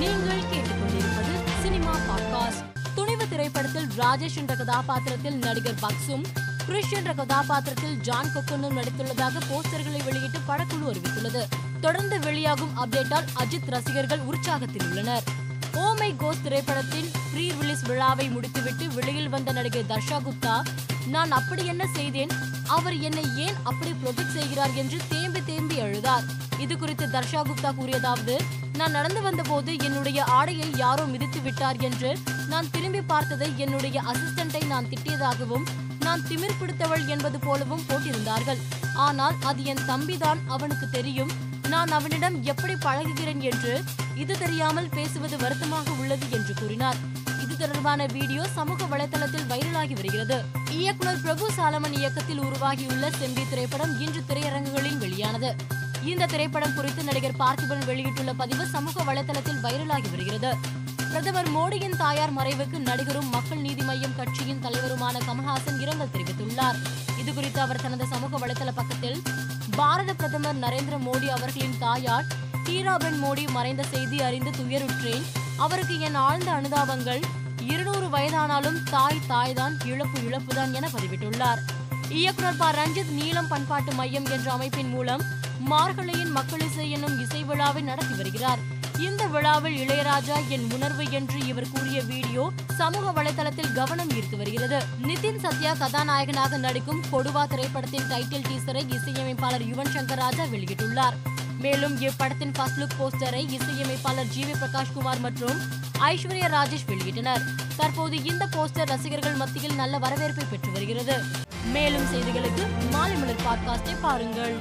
நீங்கள் கேட்டுக்கொண்டிருப்பது cinema podcast. துணிவு திரைப்படத்தில் ராஜேஷ் என்ற கதாபாத்திரத்தில் நடிகர் பக்ஸும் கிறிஷ் என்ற கதாபாத்திரத்தில் ஜான் கொக்கனும் நடித்துள்ளதாக போஸ்டர்களை வெளியிட்டு படக்குழு அறிவித்துள்ளது. தொடர்ந்து வெளியாகும் அப்டேட்டால் அஜித் ரசிகர்கள் உற்சாகத்தில் உள்ளனர். ஓமை கோஸ் திரைப்படத்தின் ப்ரீ ரிலீஸ் விழாவை முடித்துவிட்டு வெளியில் வந்த நடிகை தர்ஷா குப்தா நான் அப்படி என்ன செய்தேன்? அவர் என்னை ஏன் அப்படி ப்ரொஜெக்ட் செய்கிறார்? என்று தேம்பி தேம்பி அழுதார். இது குறித்து தர்ஷா குப்தா கூறியதாவது நான் நடந்து வந்தபோது என்னுடைய ஆடையை யாரோ மிதித்து விட்டார் என்று நான் திரும்பி பார்த்ததை என்னுடைய அசிஸ்டண்டை நான் திட்டியதாகவும் நான் திமிர் பிடித்தவள் என்பது போலவும் போட்டிருந்தார்கள். ஆனால் அது என் தம்பிதான் அவனுக்கு தெரியும். நான் அவனிடம் எப்படி பழகுகிறேன் என்று இது தெரியாமல் பேசுவது வருத்தமாக உள்ளது என்று கூறினார். இது தொடர்பான வீடியோ சமூக வலைதளத்தில் வைரலாகி வருகிறது. இயக்குனர் பிரபு சாலமன் இயக்கத்தில் உருவாகியுள்ள செம்பி திரைப்படம் இன்று திரையரங்குகளில் வெளியானது. இந்த திரைப்படம் குறித்து நடிகர் பார்த்திபன் வெளியிட்டுள்ள பதிவு சமூக வலைதளத்தில் வைரலாகி வருகிறது. பிரதமர் மோடியின் தாயார் மறைவுக்கு நடிகரும் மக்கள் நீதி மய்யம் கட்சியின் தலைவருமான கமல்ஹாசன் இரங்கல் தெரிவித்துள்ளார். இதுகுறித்து அவர் தனது சமூக வலைதள பக்கத்தில் பாரத பிரதமர் நரேந்திர மோடி அவர்களின் தாயார் ஹீராபென் மோடி மறைந்த செய்தி அறிந்து துயருற்றேன். அவருக்கு என் ஆழ்ந்த அனுதாபங்கள் இருநூறு வயதானாலும் தாய் தாய்தான் இழப்பு இழப்புதான் என பதிவிட்டுள்ளார். இயக்குனர் ப. ரஞ்சித் நீலம் பண்பாட்டு மையம் என்ற அமைப்பின் மூலம் மார்கழியின் மக்களிசை என்னும் இசை விழாவை நடத்தி வருகிறார். இந்த விழாவில் இளையராஜா என் உணர்வு என்று இவர் கூறிய வீடியோ சமூக வலைதளத்தில் கவனம் ஈர்த்து வருகிறது. நிதின் சத்யா கதாநாயகனாக நடிக்கும் கொடுவா திரைப்படத்தின் டைட்டில் டீசரை இசையமைப்பாளர் யுவன் சங்கர் ராஜா வெளியிட்டுள்ளார். மேலும் இப்படத்தின் ஃபர்ஸ்ட் லுக் போஸ்டரை இசையமைப்பாளர் ஜி வி பிரகாஷ் குமார் மற்றும் ஐஸ்வர்யா ராஜேஷ் வெளியிட்டனர். தற்போது இந்த போஸ்டர் ரசிகர்கள் மத்தியில் நல்ல வரவேற்பை பெற்று வருகிறது. மேலும் செய்திகளுக்கு மாலை மலர் பாட்காஸ்டை பாருங்கள்.